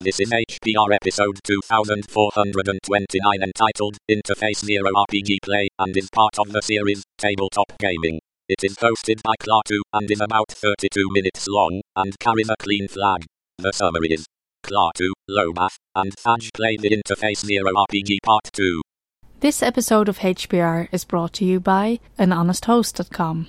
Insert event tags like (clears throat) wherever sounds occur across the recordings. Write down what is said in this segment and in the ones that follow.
This is HPR episode 2429 entitled Interface Zero RPG Play and is part of the series Tabletop Gaming. It is hosted by Klaatu and is about 32 minutes long and carries a clean flag. The summary is Klaatu, Lobath, and Thaj play the Interface Zero RPG Part 2. This episode of HPR is brought to you by anhonesthost.com.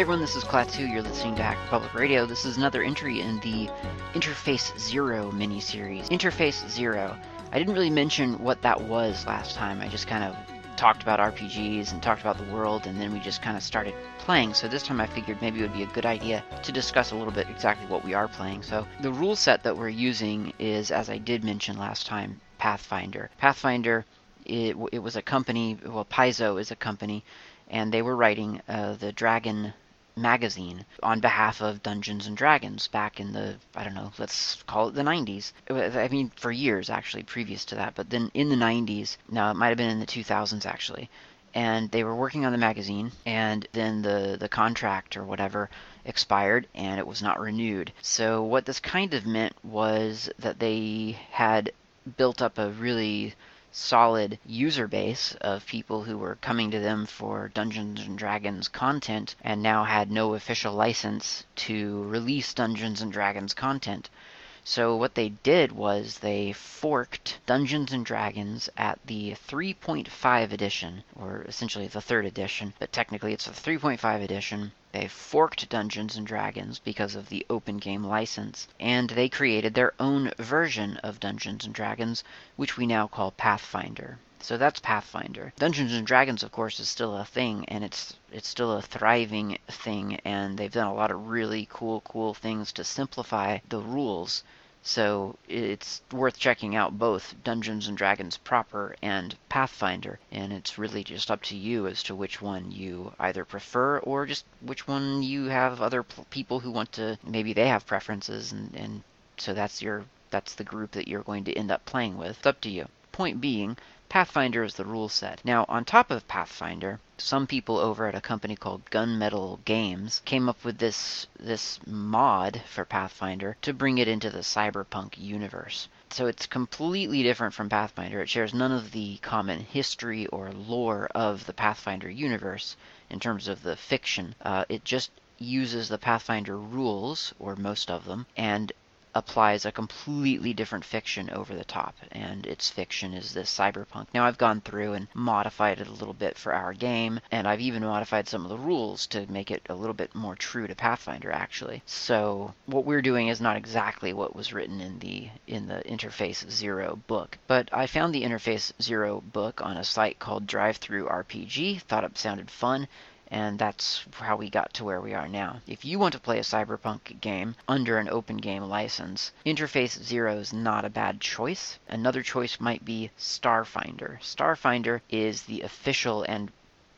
Hey everyone, this is Klaatu. You're listening to Hacker Public Radio. This is another entry in the Interface Zero mini-series. Interface Zero. I didn't really mention what that was last time. I just kind of talked about RPGs and talked about the world, and then we just kind of started playing. So this time I figured maybe it would be a good idea to discuss a little bit exactly what we are playing. So the rule set that we're using is, as I did mention last time, Pathfinder. Pathfinder, it, it was a company, well, Paizo is a company, and they were writing uh, the Dragon magazine on behalf of Dungeons and Dragons back in the I don't know, let's call it the 90s. I mean for years actually previous to that, but then in the 90s, now it might have been in the 2000s actually. And they were working on the magazine and then the the contract or whatever expired and it was not renewed. So what this kind of meant was that they had built up a really solid user base of people who were coming to them for Dungeons and Dragons content and now had no official license to release Dungeons and Dragons content. So what they did was they forked Dungeons and Dragons at the 3.5 edition, or essentially the third edition, but technically it's the 3.5 edition. They forked Dungeons and Dragons because of the open game license, and they created their own version of Dungeons and Dragons, which we now call Pathfinder. So that's Pathfinder. Dungeons and Dragons, of course, is still a thing, and it's it's still a thriving thing, and they've done a lot of really cool, cool things to simplify the rules. So it's worth checking out both Dungeons and Dragons proper and Pathfinder, and it's really just up to you as to which one you either prefer or just which one you have other p- people who want to maybe they have preferences, and, and so that's your that's the group that you're going to end up playing with. It's up to you. Point being, Pathfinder is the rule set. Now, on top of Pathfinder, some people over at a company called Gunmetal Games came up with this this mod for Pathfinder to bring it into the cyberpunk universe. So it's completely different from Pathfinder. It shares none of the common history or lore of the Pathfinder universe in terms of the fiction. Uh, it just uses the Pathfinder rules, or most of them, and applies a completely different fiction over the top, and its fiction is this cyberpunk. Now, I've gone through and modified it a little bit for our game, and I've even modified some of the rules to make it a little bit more true to Pathfinder, actually. So, what we're doing is not exactly what was written in the in the Interface Zero book, but I found the Interface Zero book on a site called DriveThruRPG. Thought it sounded fun and that's how we got to where we are now. If you want to play a cyberpunk game under an open game license, Interface Zero is not a bad choice. Another choice might be Starfinder. Starfinder is the official and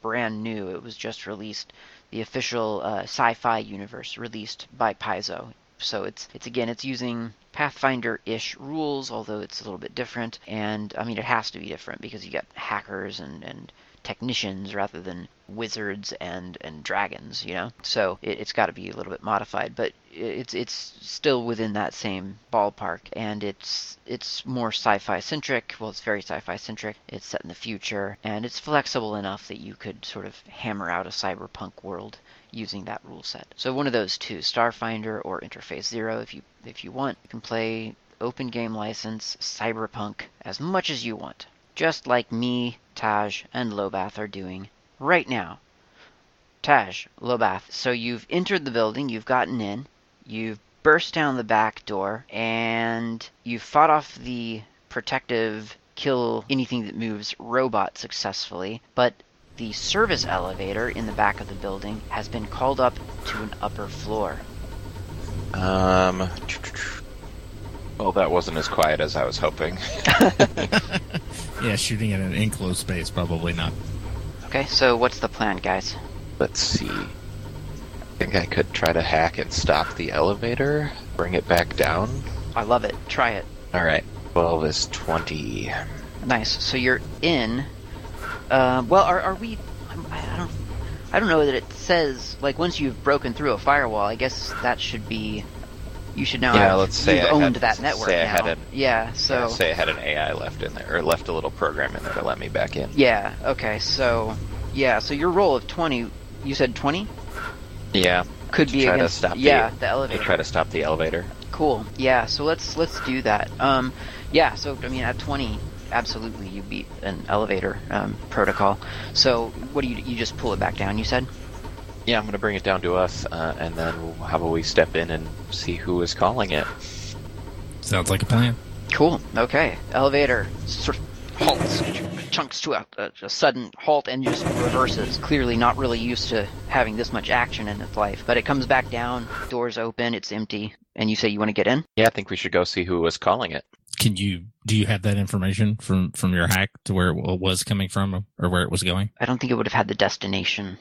brand new, it was just released, the official uh, sci-fi universe released by Paizo. So it's it's again it's using Pathfinder-ish rules, although it's a little bit different. And I mean it has to be different because you got hackers and and technicians rather than wizards and and dragons you know? So it, has got to be a little bit modified but it's it's still within that same ballpark and it's it's more sci-fi centric. Well it's very sci-fi centric. It's set in the future and it's flexible enough that you could sort of hammer out a cyberpunk world using that rule set. So one of those two starfinder or interface zero if you if you want you can play open game license cyberpunk as much as you want just like me, Thaj, and Lobath are doing right now. Thaj, Lobath, so you've entered the building, you've gotten in, you've burst down the back door, and you've fought off the protective kill anything that moves robot successfully, but the service elevator in the back of the building has been called up to an upper floor. Um. Well, that wasn't as quiet as I was hoping. (laughs) (laughs) yeah, shooting in an enclosed space, probably not. Okay, so what's the plan, guys? Let's see. I think I could try to hack and stop the elevator, bring it back down. I love it. Try it. All right. 12 is 20. Nice. So you're in. Uh, well, are, are we? I don't. I don't know that it says like once you've broken through a firewall. I guess that should be. You should now Yeah, have let's say you've I owned had- that network say I now. had an- yeah. So say I had an AI left in there, or left a little program in there to let me back in. yeah. Okay. So yeah. So your roll of twenty. You said twenty Yeah. could To be try to against. stop yeah, the I elevator. try to stop the elevator. Cool. Yeah. So let's let's do that. Um, yeah. So I mean, at twenty, absolutely, you beat an elevator um, protocol. So what do you you just pull it back down? You said. Yeah, I'm gonna bring it down to us, uh, and then how about we step in and see who is calling it? Sounds like a plan. Cool. Okay. Elevator sort of halts, ch- chunks to a, a, a sudden halt, and just reverses. Clearly not really used to having this much action in its life. But it comes back down. Doors open. It's empty. And you say you want to get in. Yeah, I think we should go see who was calling it. Can you do you have that information from from your hack to where it was coming from or where it was going? I don't think it would have had the destination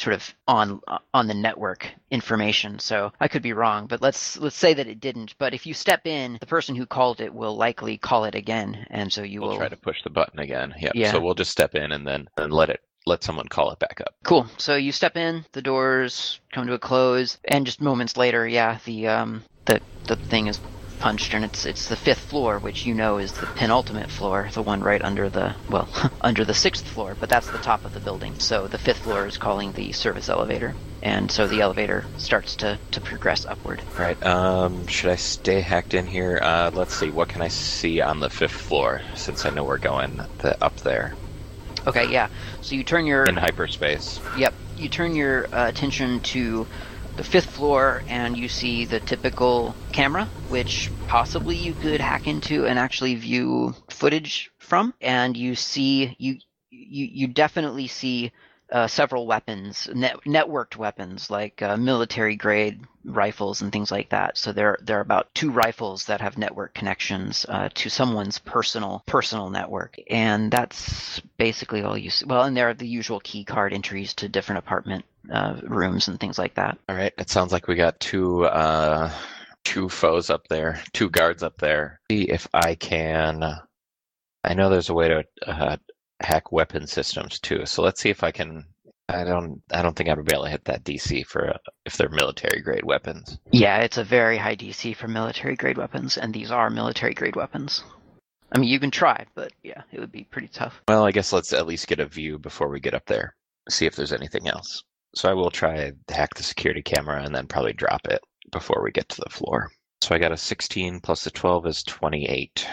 sort of on on the network information. So I could be wrong, but let's let's say that it didn't. But if you step in, the person who called it will likely call it again, and so you We'll will. try to push the button again. Yep. Yeah. So we'll just step in and then and let it let someone call it back up. Cool. So you step in, the doors come to a close, and just moments later, yeah, the um the the thing is punched, and it's it's the fifth floor, which you know is the penultimate floor, the one right under the well (laughs) under the sixth floor, but that's the top of the building. So the fifth floor is calling the service elevator, and so the elevator starts to to progress upward. All right. Um, should I stay hacked in here? Uh, let's see. What can I see on the fifth floor? Since I know we're going the, up there Okay, yeah. So you turn your in hyperspace. Yep. You turn your uh, attention to the fifth floor and you see the typical camera, which possibly you could hack into and actually view footage from. And you see, you you, you definitely see uh, several weapons, net, networked weapons like uh, military grade rifles and things like that. So there there are about two rifles that have network connections uh, to someone's personal personal network, and that's basically all you see. Well, and there are the usual key card entries to different apartment uh, rooms and things like that. All right. It sounds like we got two uh, two foes up there, two guards up there. See if I can. I know there's a way to uh, hack weapon systems too. So let's see if I can. I don't. I don't think I would be able to hit that DC for uh, if they're military grade weapons. Yeah, it's a very high DC for military grade weapons, and these are military grade weapons. I mean, you can try, but yeah, it would be pretty tough. Well, I guess let's at least get a view before we get up there. See if there's anything else. So I will try hack the security camera and then probably drop it before we get to the floor. So I got a 16 plus the 12 is 28.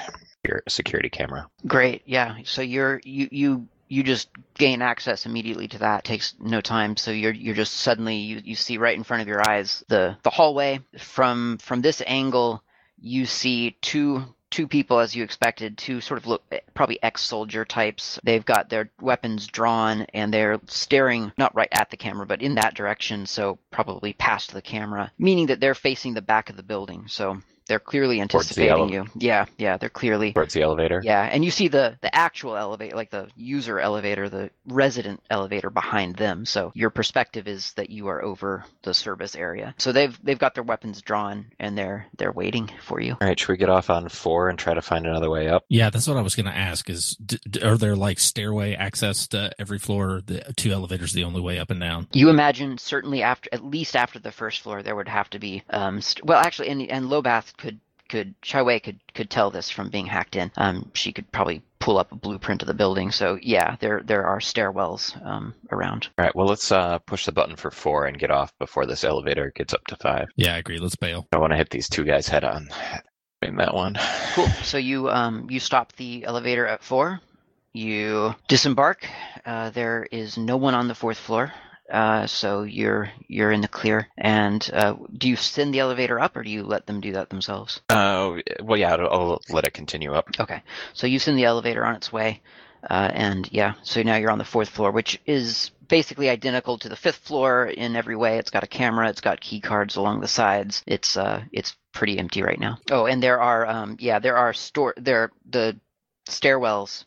Your security camera. Great, yeah. So you're you you you just gain access immediately to that. takes no time. So you're you're just suddenly you, you see right in front of your eyes the the hallway. From from this angle, you see two two people as you expected. Two sort of look probably ex-soldier types. They've got their weapons drawn and they're staring not right at the camera, but in that direction. So probably past the camera, meaning that they're facing the back of the building. So they're clearly Towards the anticipating ele- you. Yeah, yeah, they're clearly Towards the elevator. yeah, and you see the the actual elevator, like the user elevator, the resident elevator behind them. So your perspective is that you are over the service area. So they've they've got their weapons drawn and they're they're waiting for you. All right, should we get off on four and try to find another way up? Yeah, that's what I was going to ask. Is d- d- are there like stairway access to every floor? The two elevators the only way up and down. You imagine certainly after at least after the first floor there would have to be um st- well actually and and Lobath could could Chiawei could could tell this from being hacked in. Um she could probably pull up a blueprint of the building. So yeah, there there are stairwells um around. All right, well, let's uh, push the button for four and get off before this elevator gets up to five. Yeah, I agree. Let's bail. I want to hit these two guys head on. In that one. Cool. So you um you stop the elevator at four. You disembark. Uh, there is no one on the fourth floor. Uh, so you're you're in the clear. And uh, do you send the elevator up, or do you let them do that themselves? Uh, well, yeah, I'll, I'll let it continue up. Okay. So you send the elevator on its way, uh, and yeah. So now you're on the fourth floor, which is basically identical to the fifth floor in every way. It's got a camera. It's got key cards along the sides. It's uh it's pretty empty right now. Oh, and there are um yeah there are store there the stairwells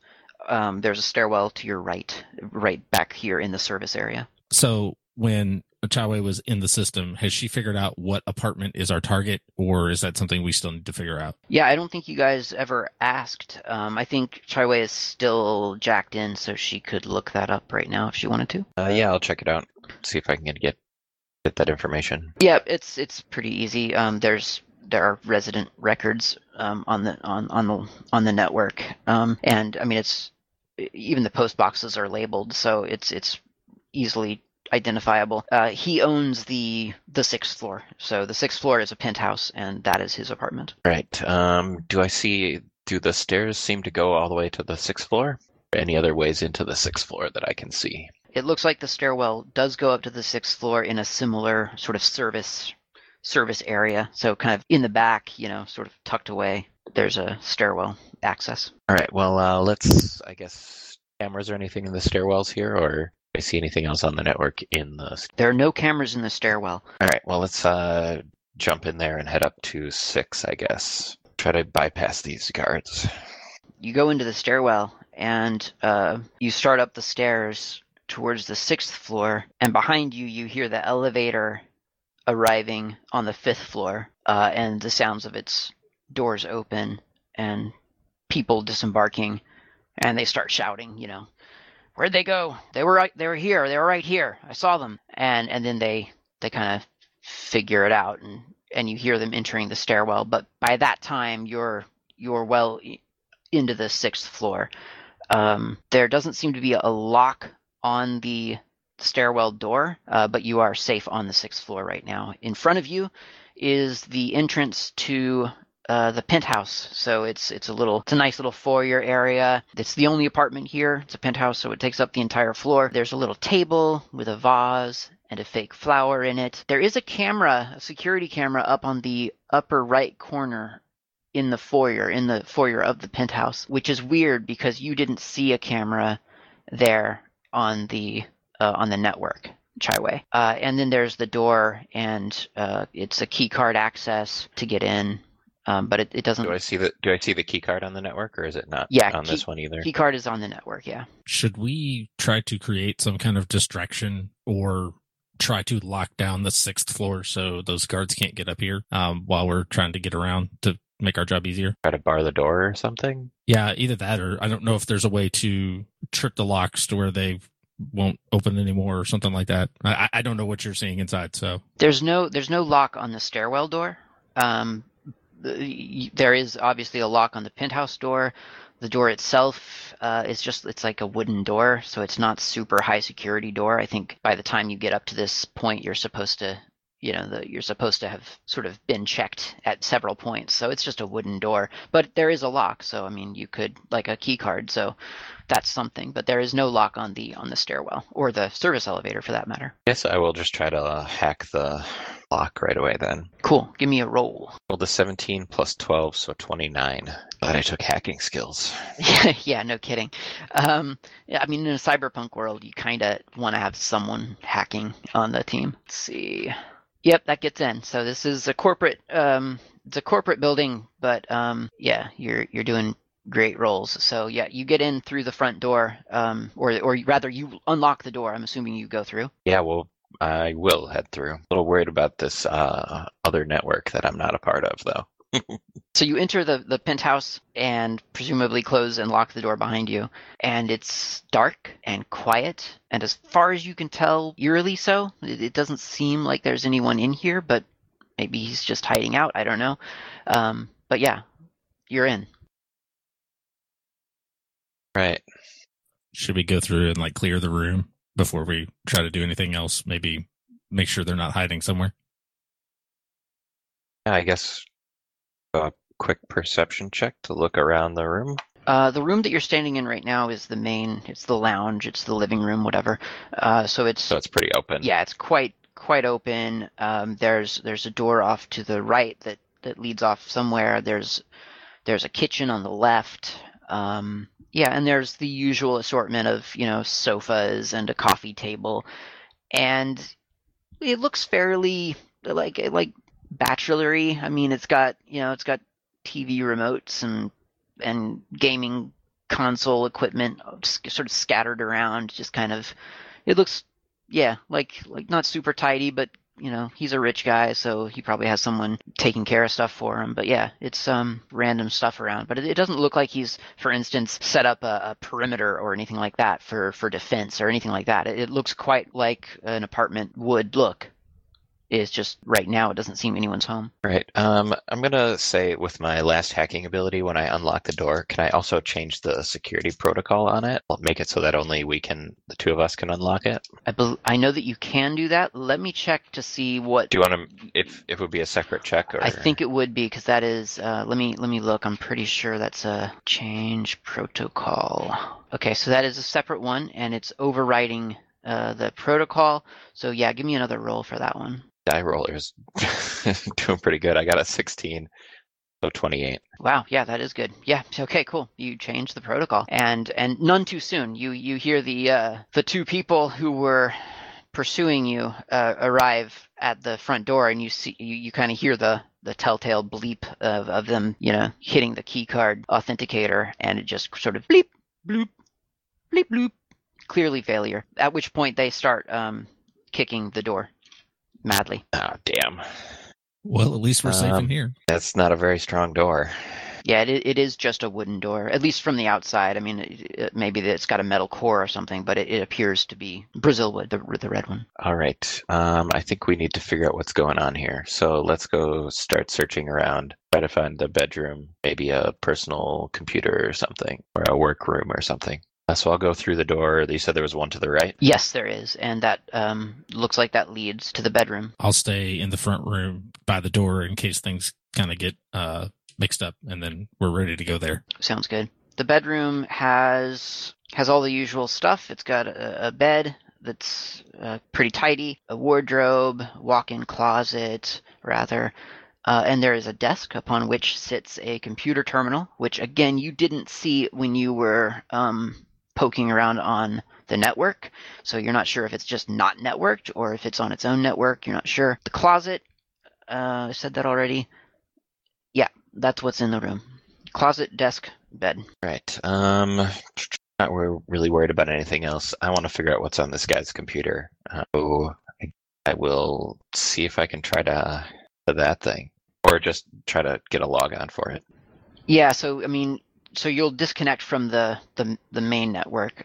um, there's a stairwell to your right, right back here in the service area. So when Chiawei was in the system, has she figured out what apartment is our target, or is that something we still need to figure out? Yeah, I don't think you guys ever asked. Um, I think Chiawei is still jacked in, so she could look that up right now if she wanted to. Uh, yeah, I'll check it out. See if I can get get that information. Yeah, it's it's pretty easy. Um, there's there are resident records um, on the on on the on the network, um, and I mean it's even the post boxes are labeled, so it's it's easily identifiable. Uh, he owns the the sixth floor, so the sixth floor is a penthouse, and that is his apartment. Right. Um, do I see? Do the stairs seem to go all the way to the sixth floor? Any other ways into the sixth floor that I can see? It looks like the stairwell does go up to the sixth floor in a similar sort of service service area. So kind of in the back, you know, sort of tucked away. There's a stairwell access. All right. Well, uh, let's. I guess cameras or anything in the stairwells here, or I see anything else on the network in the? There are no cameras in the stairwell. All right. Well, let's uh, jump in there and head up to six. I guess. Try to bypass these guards. You go into the stairwell and uh, you start up the stairs towards the sixth floor, and behind you, you hear the elevator arriving on the fifth floor, uh, and the sounds of its doors open and people disembarking, and they start shouting, you know, where'd they go? They were right, they were here, they were right here. I saw them, and and then they they kind of figure it out, and and you hear them entering the stairwell. But by that time, you're you're well into the sixth floor. Um, there doesn't seem to be a lock on the stairwell door, uh, but you are safe on the sixth floor right now. In front of you is the entrance to uh, the penthouse. So it's it's a little it's a nice little foyer area. It's the only apartment here. It's a penthouse, so it takes up the entire floor. There's a little table with a vase and a fake flower in it. There is a camera, a security camera up on the upper right corner in the foyer, in the foyer of the penthouse, which is weird because you didn't see a camera there on the uh, on the network, Chiawei. Uh, and then there's the door, and uh, it's a key card access to get in. Um, but it, it doesn't. Do I see the Do I see the key card on the network, or is it not? Yeah, on key- this one either. Key card is on the network, yeah. Should we try to create some kind of distraction or try to lock down the sixth floor so those guards can't get up here um, while we're trying to get around to make our job easier? Try to bar the door or something. Yeah, either that or I don't know if there's a way to trip the locks to where they won't open anymore or something like that. I, I don't know what you're seeing inside, so There's no there's no lock on the stairwell door. Um, the- there is obviously a lock on the penthouse door. The door itself uh, is just it's like a wooden door, so it's not super high security door. I think by the time you get up to this point, you're supposed to you know the, you're supposed to have sort of been checked at several points. So it's just a wooden door, but there is a lock. So I mean, you could like a key card. So that's something. But there is no lock on the on the stairwell or the service elevator for that matter. Yes, I will just try to uh, hack the lock right away. Then Cool. Give me a roll. roll the 17 plus 12, so 29. Glad I took hacking skills. (laughs) Yeah, no kidding. Um, yeah, I mean, in a cyberpunk world, you kind of want to have someone hacking on the team. Let's see. Yep, that gets in. So this is a corporate. Um, it's a corporate building, but um, yeah, you're you're doing great rolls. So yeah, you get in through the front door, um, or or rather, you unlock the door. I'm assuming you go through. Yeah, well, I will head through. A little worried about this uh, other network that I'm not a part of, though. (laughs) So you enter the, the penthouse and presumably close and lock the door behind you. And it's dark and quiet. And as far as you can tell, eerily so. It, it doesn't seem like there's anyone in here, but maybe he's just hiding out. I don't know. Um, but yeah, you're in. Right. should we go through and like clear the room before we try to do anything else? Maybe make sure they're not hiding somewhere. Yeah, I guess a quick perception check to look around the room. Uh, the room that you're standing in right now is the main. It's the lounge. It's the living room, whatever. Uh, so it's So it's pretty open. yeah, it's quite quite open. Um, there's there's a door off to the right that that leads off somewhere. There's there's a kitchen on the left. Um, yeah, and there's the usual assortment of you know sofas and a coffee table, and it looks fairly like like bachelory. I mean, it's got you know it's got TV remotes and and gaming console equipment sc- sort of scattered around, just kind of. It looks, yeah, like like not super tidy, but you know he's a rich guy, so he probably has someone taking care of stuff for him. But yeah, it's um random stuff around. But it, it doesn't look like he's, for instance, set up a, a, perimeter or anything like that for for defense or anything like that. It, it looks quite like an apartment would look is just right now it doesn't seem anyone's home. Right. Um, I'm gonna say with my last hacking ability, when I unlock the door, can I also change the security protocol on it? I'll make it so that only we can, the two of us can unlock it. I be- I know that you can do that. Let me check to see what. Do you want to? If, if it would be a separate check, or I think it would be because that is. Uh, let me let me look. I'm pretty sure that's a change protocol. Okay, so that is a separate one, and it's overriding uh, the protocol. So yeah, give me another roll for that one die roller is (laughs) doing pretty good. I got a 16, so 28. Wow, yeah, that is good. Yeah, okay, cool. You changed the protocol, and and none too soon. You you hear the uh, the two people who were pursuing you uh, arrive at the front door, and you see you, you kind of hear the the telltale bleep of, of them, you know, hitting the key card authenticator, and it just sort of bleep bloop bleep bloop. Clearly failure. At which point they start um, kicking the door madly. Oh, damn. Well, at least we're safe Um, in here. That's not a very strong door. Yeah, it, it is just a wooden door, at least from the outside. I mean, it, it, maybe it's got a metal core or something, but it, it appears to be Brazil wood, the, the red one. All right. Um, I think we need to figure out what's going on here. So let's go start searching around. Try to find the bedroom, maybe a personal computer or something, or a workroom or something. Uh, so I'll go through the door. You said there was one to the right. Yes, there is, and that um, looks like that leads to the bedroom. I'll stay in the front room by the door in case things kind of get uh, mixed up, and then we're ready to go there. Sounds good. The bedroom has has all the usual stuff. It's got a, a bed that's uh, pretty tidy, a wardrobe, walk-in closet, rather, uh, and there is a desk upon which sits a computer terminal, which again you didn't see when you were um, poking around on the network. So you're not sure if it's just not networked or if it's on its own network. You're not sure. The closet, uh, I said that already. Yeah, that's what's in the room. Closet, desk, bed. Right. Um, not we're really worried about anything else. I want to figure out what's on this guy's computer. So I, I will see if I can try to to that thing, or just try to get a log on for it. Yeah, so I mean, so you'll disconnect from the the, the main network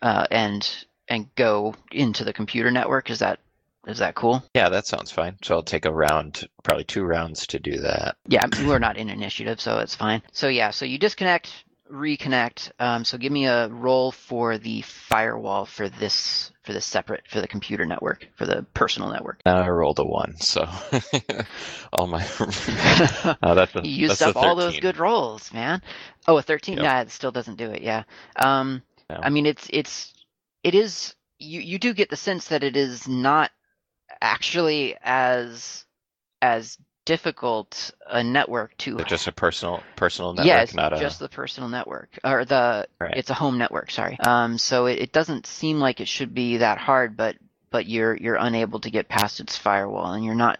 uh, and and go into the computer network. Is that is that cool? Yeah, that sounds fine. So I'll take a round, probably two rounds to do that. Yeah, we're not in initiative, so it's fine. So yeah, so you disconnect, reconnect. Um, so give me a roll for the firewall for this for the separate for the computer network for the personal network. Now I rolled a one, so (laughs) all my (laughs) (laughs) uh, that's a, you used up all those good rolls, man. Oh, a thirteen. Yep. Yeah, it still doesn't do it. Yeah. Um, No. I mean, it's it's it is. You you do get the sense that it is not actually as as difficult a network to. Just a personal personal network, yeah, it's not a just the personal network or the. Right. It's a home network. Sorry. Um, so it, it doesn't seem like it should be that hard, but but you're you're unable to get past its firewall, and you're not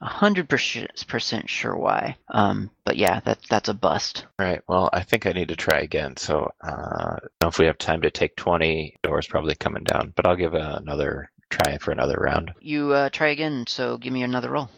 hundred percent sure why. Um, but yeah, that that's a bust. Right. Well, I think I need to try again. So, uh, if we have time to take 20, doors probably coming down, but I'll give another try for another round. You uh, try again. So give me another roll.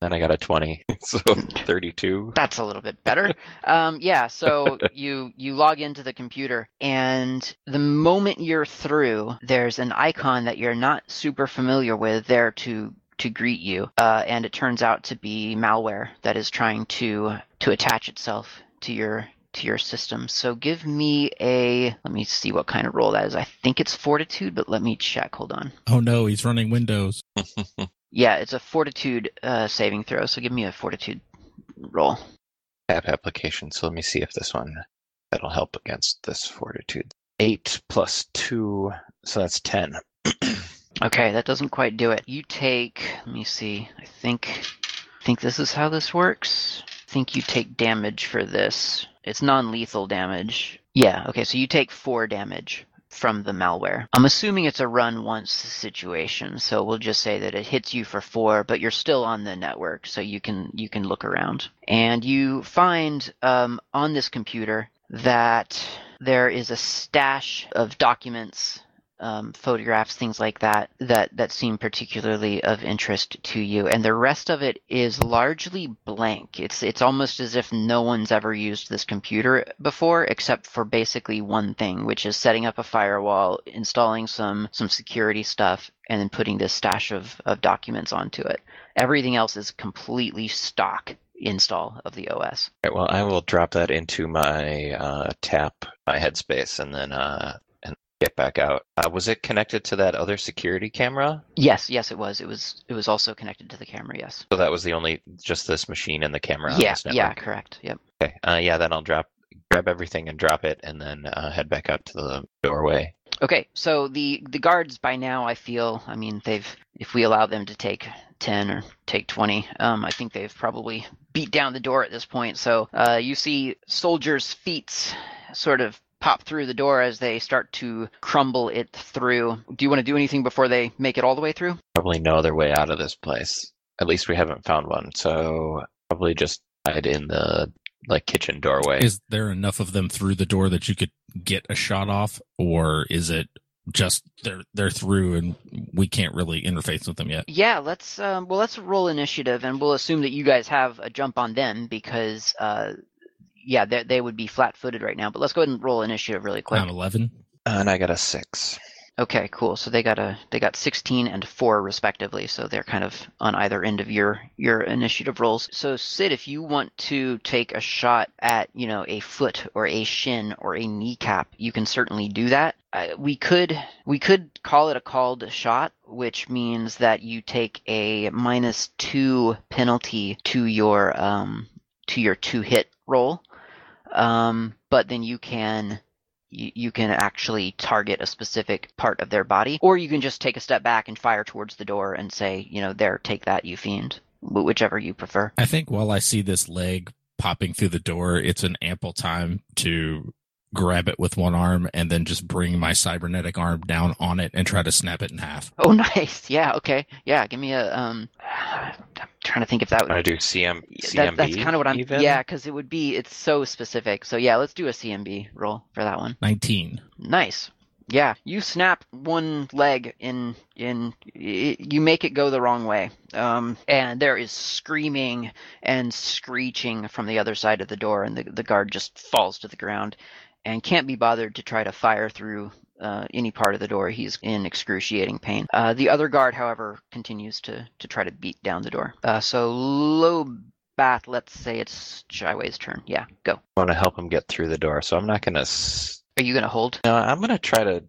Then I got a 20, (laughs) so 32. That's a little bit better. um, yeah, so (laughs) you you log into the computer, and the moment you're through, there's an icon that you're not super familiar with there to to greet you, uh, and it turns out to be malware that is trying to to attach itself to your to your system. So give me a let me see what kind of roll that is. I think it's fortitude, but let me check. Hold on. Oh no, he's running Windows. (laughs) Yeah, it's a fortitude uh, saving throw. So give me a fortitude roll. App application. So let me see if this one that'll help against this fortitude. 8 plus 2, so that's 10. (clears throat) Okay, that doesn't quite do it. You take, let me see. I think I think this is how this works. I think you take damage for this. It's non-lethal damage. Yeah, okay, so you take 4 damage from the malware. I'm assuming it's a run once situation, so we'll just say that it hits you for four, but you're still on the network, so you can you can look around. And you find um, on this computer that there is a stash of documents um, photographs, things like that, that that seem particularly of interest to you, and the rest of it is largely blank. It's it's almost as if no one's ever used this computer before, except for basically one thing, which is setting up a firewall, installing some some security stuff, and then putting this stash of, of documents onto it. Everything else is completely stock install of the OS. Right, well, I will drop that into my uh, tap, my headspace, and then uh, get back out. Uh, was it connected to that other security camera? Yes, yes, it was. It was. It was also connected to the camera. Yes. So that was the only, just this machine and the camera. Yeah. Yeah. Correct. Yep. Okay. Uh, yeah. Then I'll drop, grab everything and drop it, and then uh, head back out to the doorway. Okay, so the the guards by now, I feel, I mean, they've if we allow them to take ten or take twenty, um, I think they've probably beat down the door at this point. So uh, you see soldiers' feet sort of pop through the door as they start to crumble it through. Do you want to do anything before they make it all the way through? Probably no other way out of this place. At least we haven't found one. So probably just hide in the like kitchen doorway. Is there enough of them through the door that you could get a shot off, or is it just they're they're through and we can't really interface with them yet? Yeah, let's um, well let's roll initiative, and we'll assume that you guys have a jump on them because uh, yeah, they they would be flat-footed right now. But let's go ahead and roll initiative really quick. I'm eleven. and I got a six. Okay, cool. So they got a they got 16 and 4 respectively. So they're kind of on either end of your your initiative rolls. So Syd, if you want to take a shot at, you know, a foot or a shin or a kneecap, you can certainly do that. Uh, we could we could call it a called shot, which means that you take a minus 2 penalty to your um to your two hit roll. Um, but then you can you, you can actually target a specific part of their body, or you can just take a step back and fire towards the door and say, you know, there, take that, you fiend, whichever you prefer. I think while I see this leg popping through the door, it's an ample time to grab it with one arm and then just bring my cybernetic arm down on it and try to snap it in half. Oh, (laughs) nice. Yeah. Okay. Yeah. Give me a. Um, trying to think if that would. I do CM, that- that's kind of what I'm. even? Yeah, because it would be. It's so specific. So yeah, let's do a CMB roll for that one. 19. Nice. Yeah, you snap one leg in in y- you make it go the wrong way. Um and there is screaming and screeching from the other side of the door and the the guard just falls to the ground and can't be bothered to try to fire through uh, any part of the door. He's in excruciating pain. Uh, the other guard, however, continues to to try to beat down the door. Uh, so low bat, let's say it's Chiawei's turn. Yeah, go. I want to help him get through the door, so I'm not gonna. S- Are you gonna hold? no, I'm gonna try to.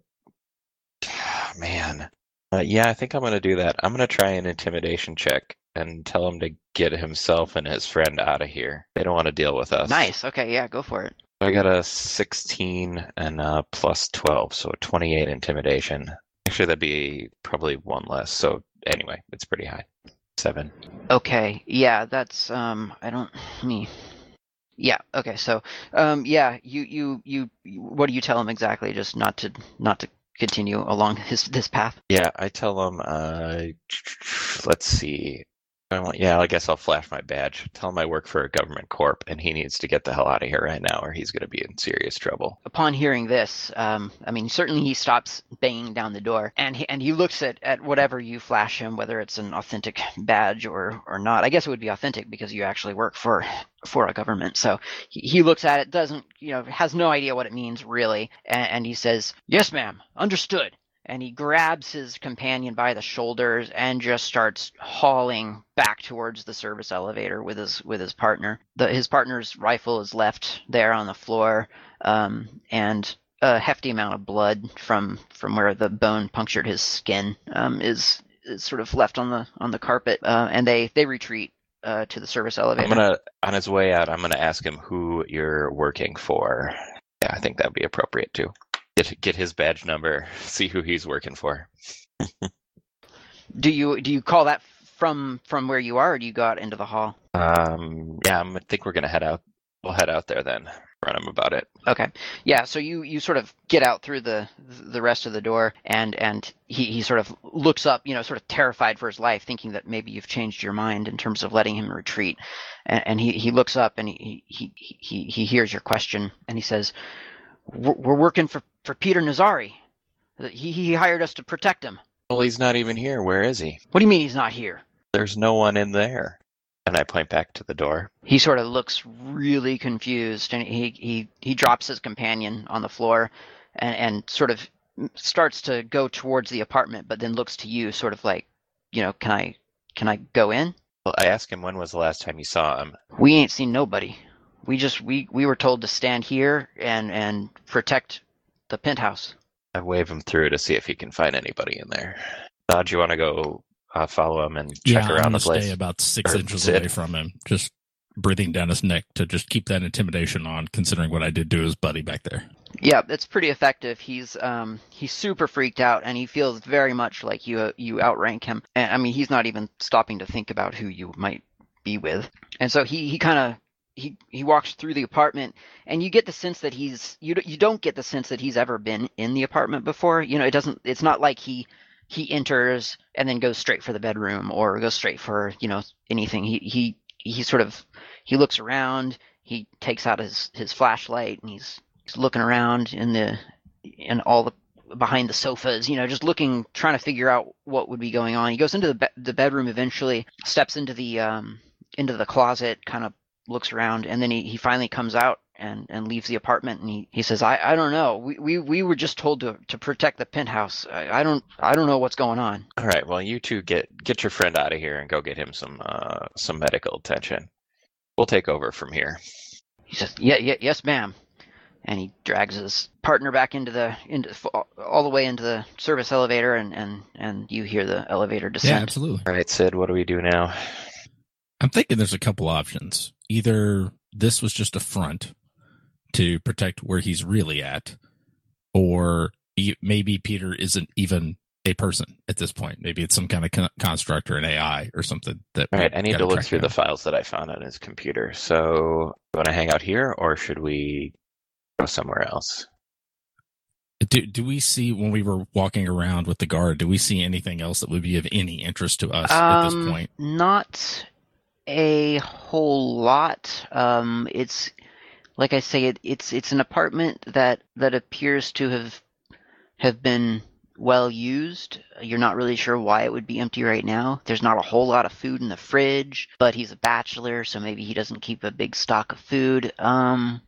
(sighs) Man, uh, yeah, I think I'm gonna do that. I'm gonna try an intimidation check and tell him to get himself and his friend out of here. They don't want to deal with us. Nice. Okay, yeah, go for it. I got a 16 and a plus 12, so 28 intimidation. Actually, that'd be probably one less. So anyway, it's pretty high. Seven. Okay, yeah, that's um I don't me. Yeah, okay. So um yeah, you you you you- what do you tell him exactly just not to not to continue along (laughs) his this path? Yeah, I tell him. Uh, let's see. I want, yeah, I guess I'll flash my badge. Tell him I work for a government corp, and he needs to get the hell out of here right now, or he's going to be in serious trouble. Upon hearing this, um I mean certainly he stops banging down the door and he and he looks at at whatever you flash him whether it's an authentic badge or or not. I guess it would be authentic because you actually work for for a government. So he, he looks at it, doesn't, you know, has no idea what it means really, and, and he says, "Yes, ma'am, understood." And he grabs his companion by the shoulders and just starts hauling back towards the service elevator with his with his partner. The, his partner's rifle is left there on the floor, um, and a hefty amount of blood from from where the bone punctured his skin um, is, is sort of left on the on the carpet. Uh, and they they retreat uh, to the service elevator. I'm gonna on his way out. I'm gonna ask him who you're working for. Yeah, I think that'd be appropriate too. Get get his badge number. (laughs) See who he's working for. (laughs) Do you do you call that from from where you are, or do you go out into the hall? Um, yeah, I'm- I think we're gonna head out. We'll head out there then. Run him about it. Okay. Yeah, so you you sort of get out through the the rest of the door and and he he sort of looks up, you know, sort of terrified for his life thinking that maybe you've changed your mind in terms of letting him retreat. And, and he he looks up and he he he he hears your question and he says, "We're we're working for for Peter Nazari. He he hired us to protect him." Well, he's not even here. Where is he? What do you mean he's not here? There's no one in there. And I point back to the door. He sort of looks really confused, and he he he drops his companion on the floor, and and sort of starts to go towards the apartment, but then looks to you, sort of like, you know, can I can I go in? Well, I asked him when was the last time you saw him. We ain't seen nobody. We just we we were told to stand here and and protect the penthouse. I wave him through to see if he can find anybody in there. Uh, you want to go uh, follow him and check yeah, I'm around the place? stay about six Or inches sit. away from him, just breathing down his neck to just keep that intimidation on, considering what I did to his buddy back there. Yeah, it's pretty effective. He's um he's super freaked out and he feels very much like you you outrank him. And I mean, he's not even stopping to think about who you might be with. And so he he kind of he he walks through the apartment and you get the sense that he's you you don't get the sense that he's ever been in the apartment before. You know, it doesn't it's not like he he enters and then goes straight for the bedroom or goes straight for, you know, anything. He he he sort of he looks around, he takes out his his flashlight and he's he's looking around in the in all the behind the sofas, you know, just looking, trying to figure out what would be going on. He goes into the be- the bedroom eventually, steps into the um into the closet, kind of looks around, and then he, he finally comes out and, and leaves the apartment. And he, he says, I, I don't know. We, we we were just told to, to protect the penthouse. I, I don't I don't know what's going on. All right. Well, you two get get your friend out of here and go get him some uh, some medical attention. We'll take over from here. He says, yeah, yeah, yes, ma'am. And he drags his partner back into the into all the way into the service elevator, and and and you hear the elevator descend Yeah, descend. absolutely. All right, Syd. What do we do now? I'm thinking there's a couple options. Either this was just a front to protect where he's really at, or e- maybe Peter isn't even a person at this point. Maybe it's some kind of con- construct or an AI or something. That All right. I need gotta look track through the files that I found on his computer. So, you want to hang out here, or should we go somewhere else? Do do we see when we were walking around with the guard? Do we see anything else that would be of any interest to us at this Um, point? Not a whole lot. Um, it's like I say, it, it's it's an apartment that that appears to have have been well used. You're not really sure why it would be empty right now. There's not a whole lot of food in the fridge, but he's a bachelor, so maybe he doesn't keep a big stock of food. Um,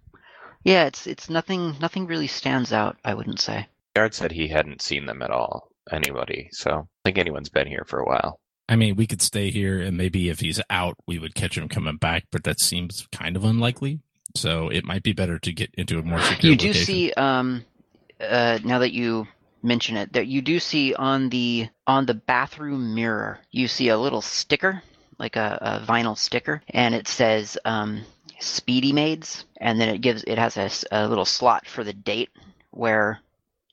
yeah, it's it's nothing nothing really stands out. I wouldn't say. Guard said he hadn't seen them at all. Anybody. So, I think anyone's been here for a while. I mean, we could stay here, and maybe if he's out, we would catch him coming back. But that seems kind of unlikely. So it might be better to get into a more secure you do location. see um uh now that you mention it that you do see on the on the bathroom mirror you see a little sticker like a, a vinyl sticker and it says um speedy maids and then it gives it has a, a little slot for the date where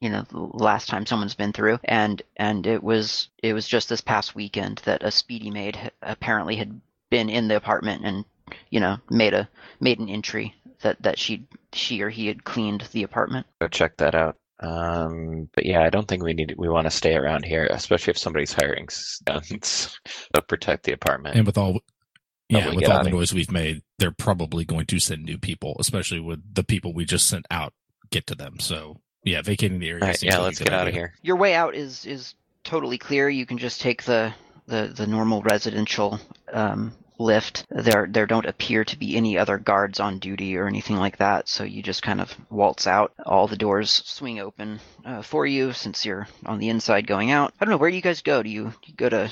you know the last time someone's been through and and it was it was just this past weekend that a speedy maid apparently had been in the apartment and you know made a made an entry that that she she or he had cleaned the apartment. Go check that out. Um, but yeah, I don't think we need we want to stay around here, especially if somebody's hiring guns (laughs) to protect the apartment. and with all, yeah, with all the noise we've made, they're probably going to send new people, especially with the people we just sent out get to them. So yeah, vacating the area. All right, yeah, let's get out of here. Your way out is is totally clear. You can just take the the, the normal residential um, lift. There there don't appear to be any other guards on duty or anything like that. So you just kind of waltz out. All the doors swing open uh, for you since you're on the inside going out. I don't know where do you guys go. Do you, do you go to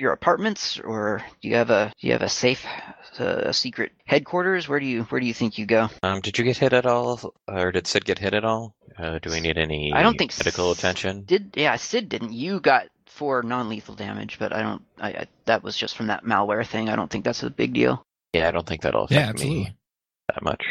your apartments or do you have a do you have a safe uh, a secret headquarters? Where do you where do you think you go? Um, did you get hit at all, or did Syd get hit at all? Uh, do we need any I don't think medical S- attention? Did yeah, Syd didn't. You got four non-lethal damage, but I don't. I, I that was just from that malware thing. I don't think that's a big deal. Yeah, I don't think that'll affect Yeah, me absolutely. that much.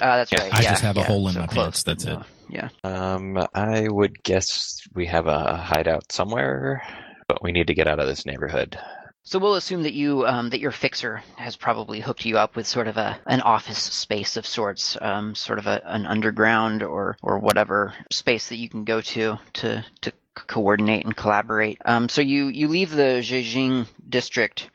Uh, that's Yeah, right. I yeah, just have a yeah, hole in so my close, pants, that's but it. Yeah. Um, I would guess we have a hideout somewhere, but we need to get out of this neighborhood. So we'll assume that you um, that your fixer has probably hooked you up with sort of a an office space of sorts, um, sort of a, an underground or or whatever space that you can go to to to coordinate and collaborate. Um, so you you leave the Zhejiang district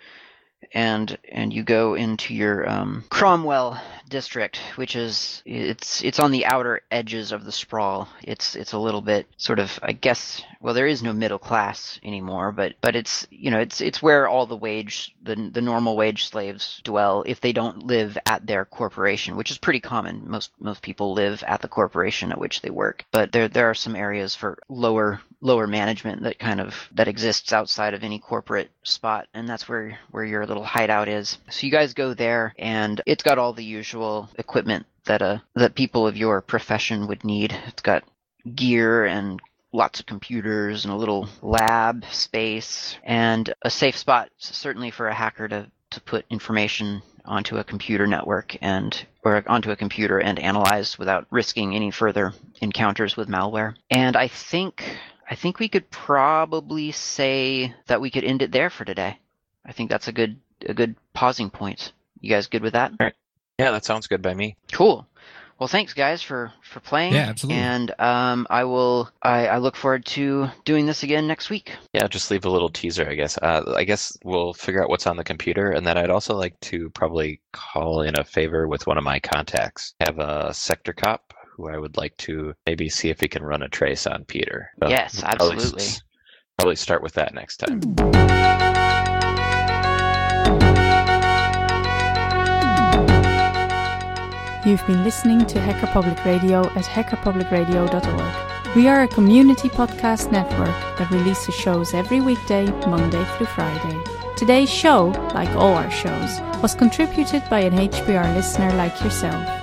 and and you go into your um, Cromwell district, which is it's it's on the outer edges of the sprawl. It's it's a little bit sort of I guess well there is no middle class anymore, but but it's you know it's it's where all the wage the the normal wage slaves dwell if they don't live at their corporation, which is pretty common. Most most people live at the corporation at which they work, but there there are some areas for lower lower management that kind of that exists outside of any corporate spot and that's where where your little hideout is so you guys go there and it's got all the usual equipment that uh that people of your profession would need it's got gear and lots of computers and a little lab space and a safe spot certainly for a hacker to to put information onto a computer network and or onto a computer and analyze without risking any further encounters with malware. And I think I think we could probably say that we could end it there for today. I think that's a good a good pausing point. You guys good with that? Yeah, that sounds good by me. Cool. Well, thanks guys for for playing. Yeah, absolutely. And um, I will. I, I look forward to doing this again next week. Yeah, just leave a little teaser, I guess. Uh, I guess we'll figure out what's on the computer, and then I'd also like to probably call in a favor with one of my contacts. I have a sector cop who I would like to maybe see if he can run a trace on Peter. So Yes, we'll probably absolutely. s- Probably start with that next time. You've been listening to Hacker Public Radio at hackerpublicradio.org. We are a community podcast network that releases shows every weekday, Monday through Friday. Today's show, like all our shows, was contributed by an HPR listener like yourself.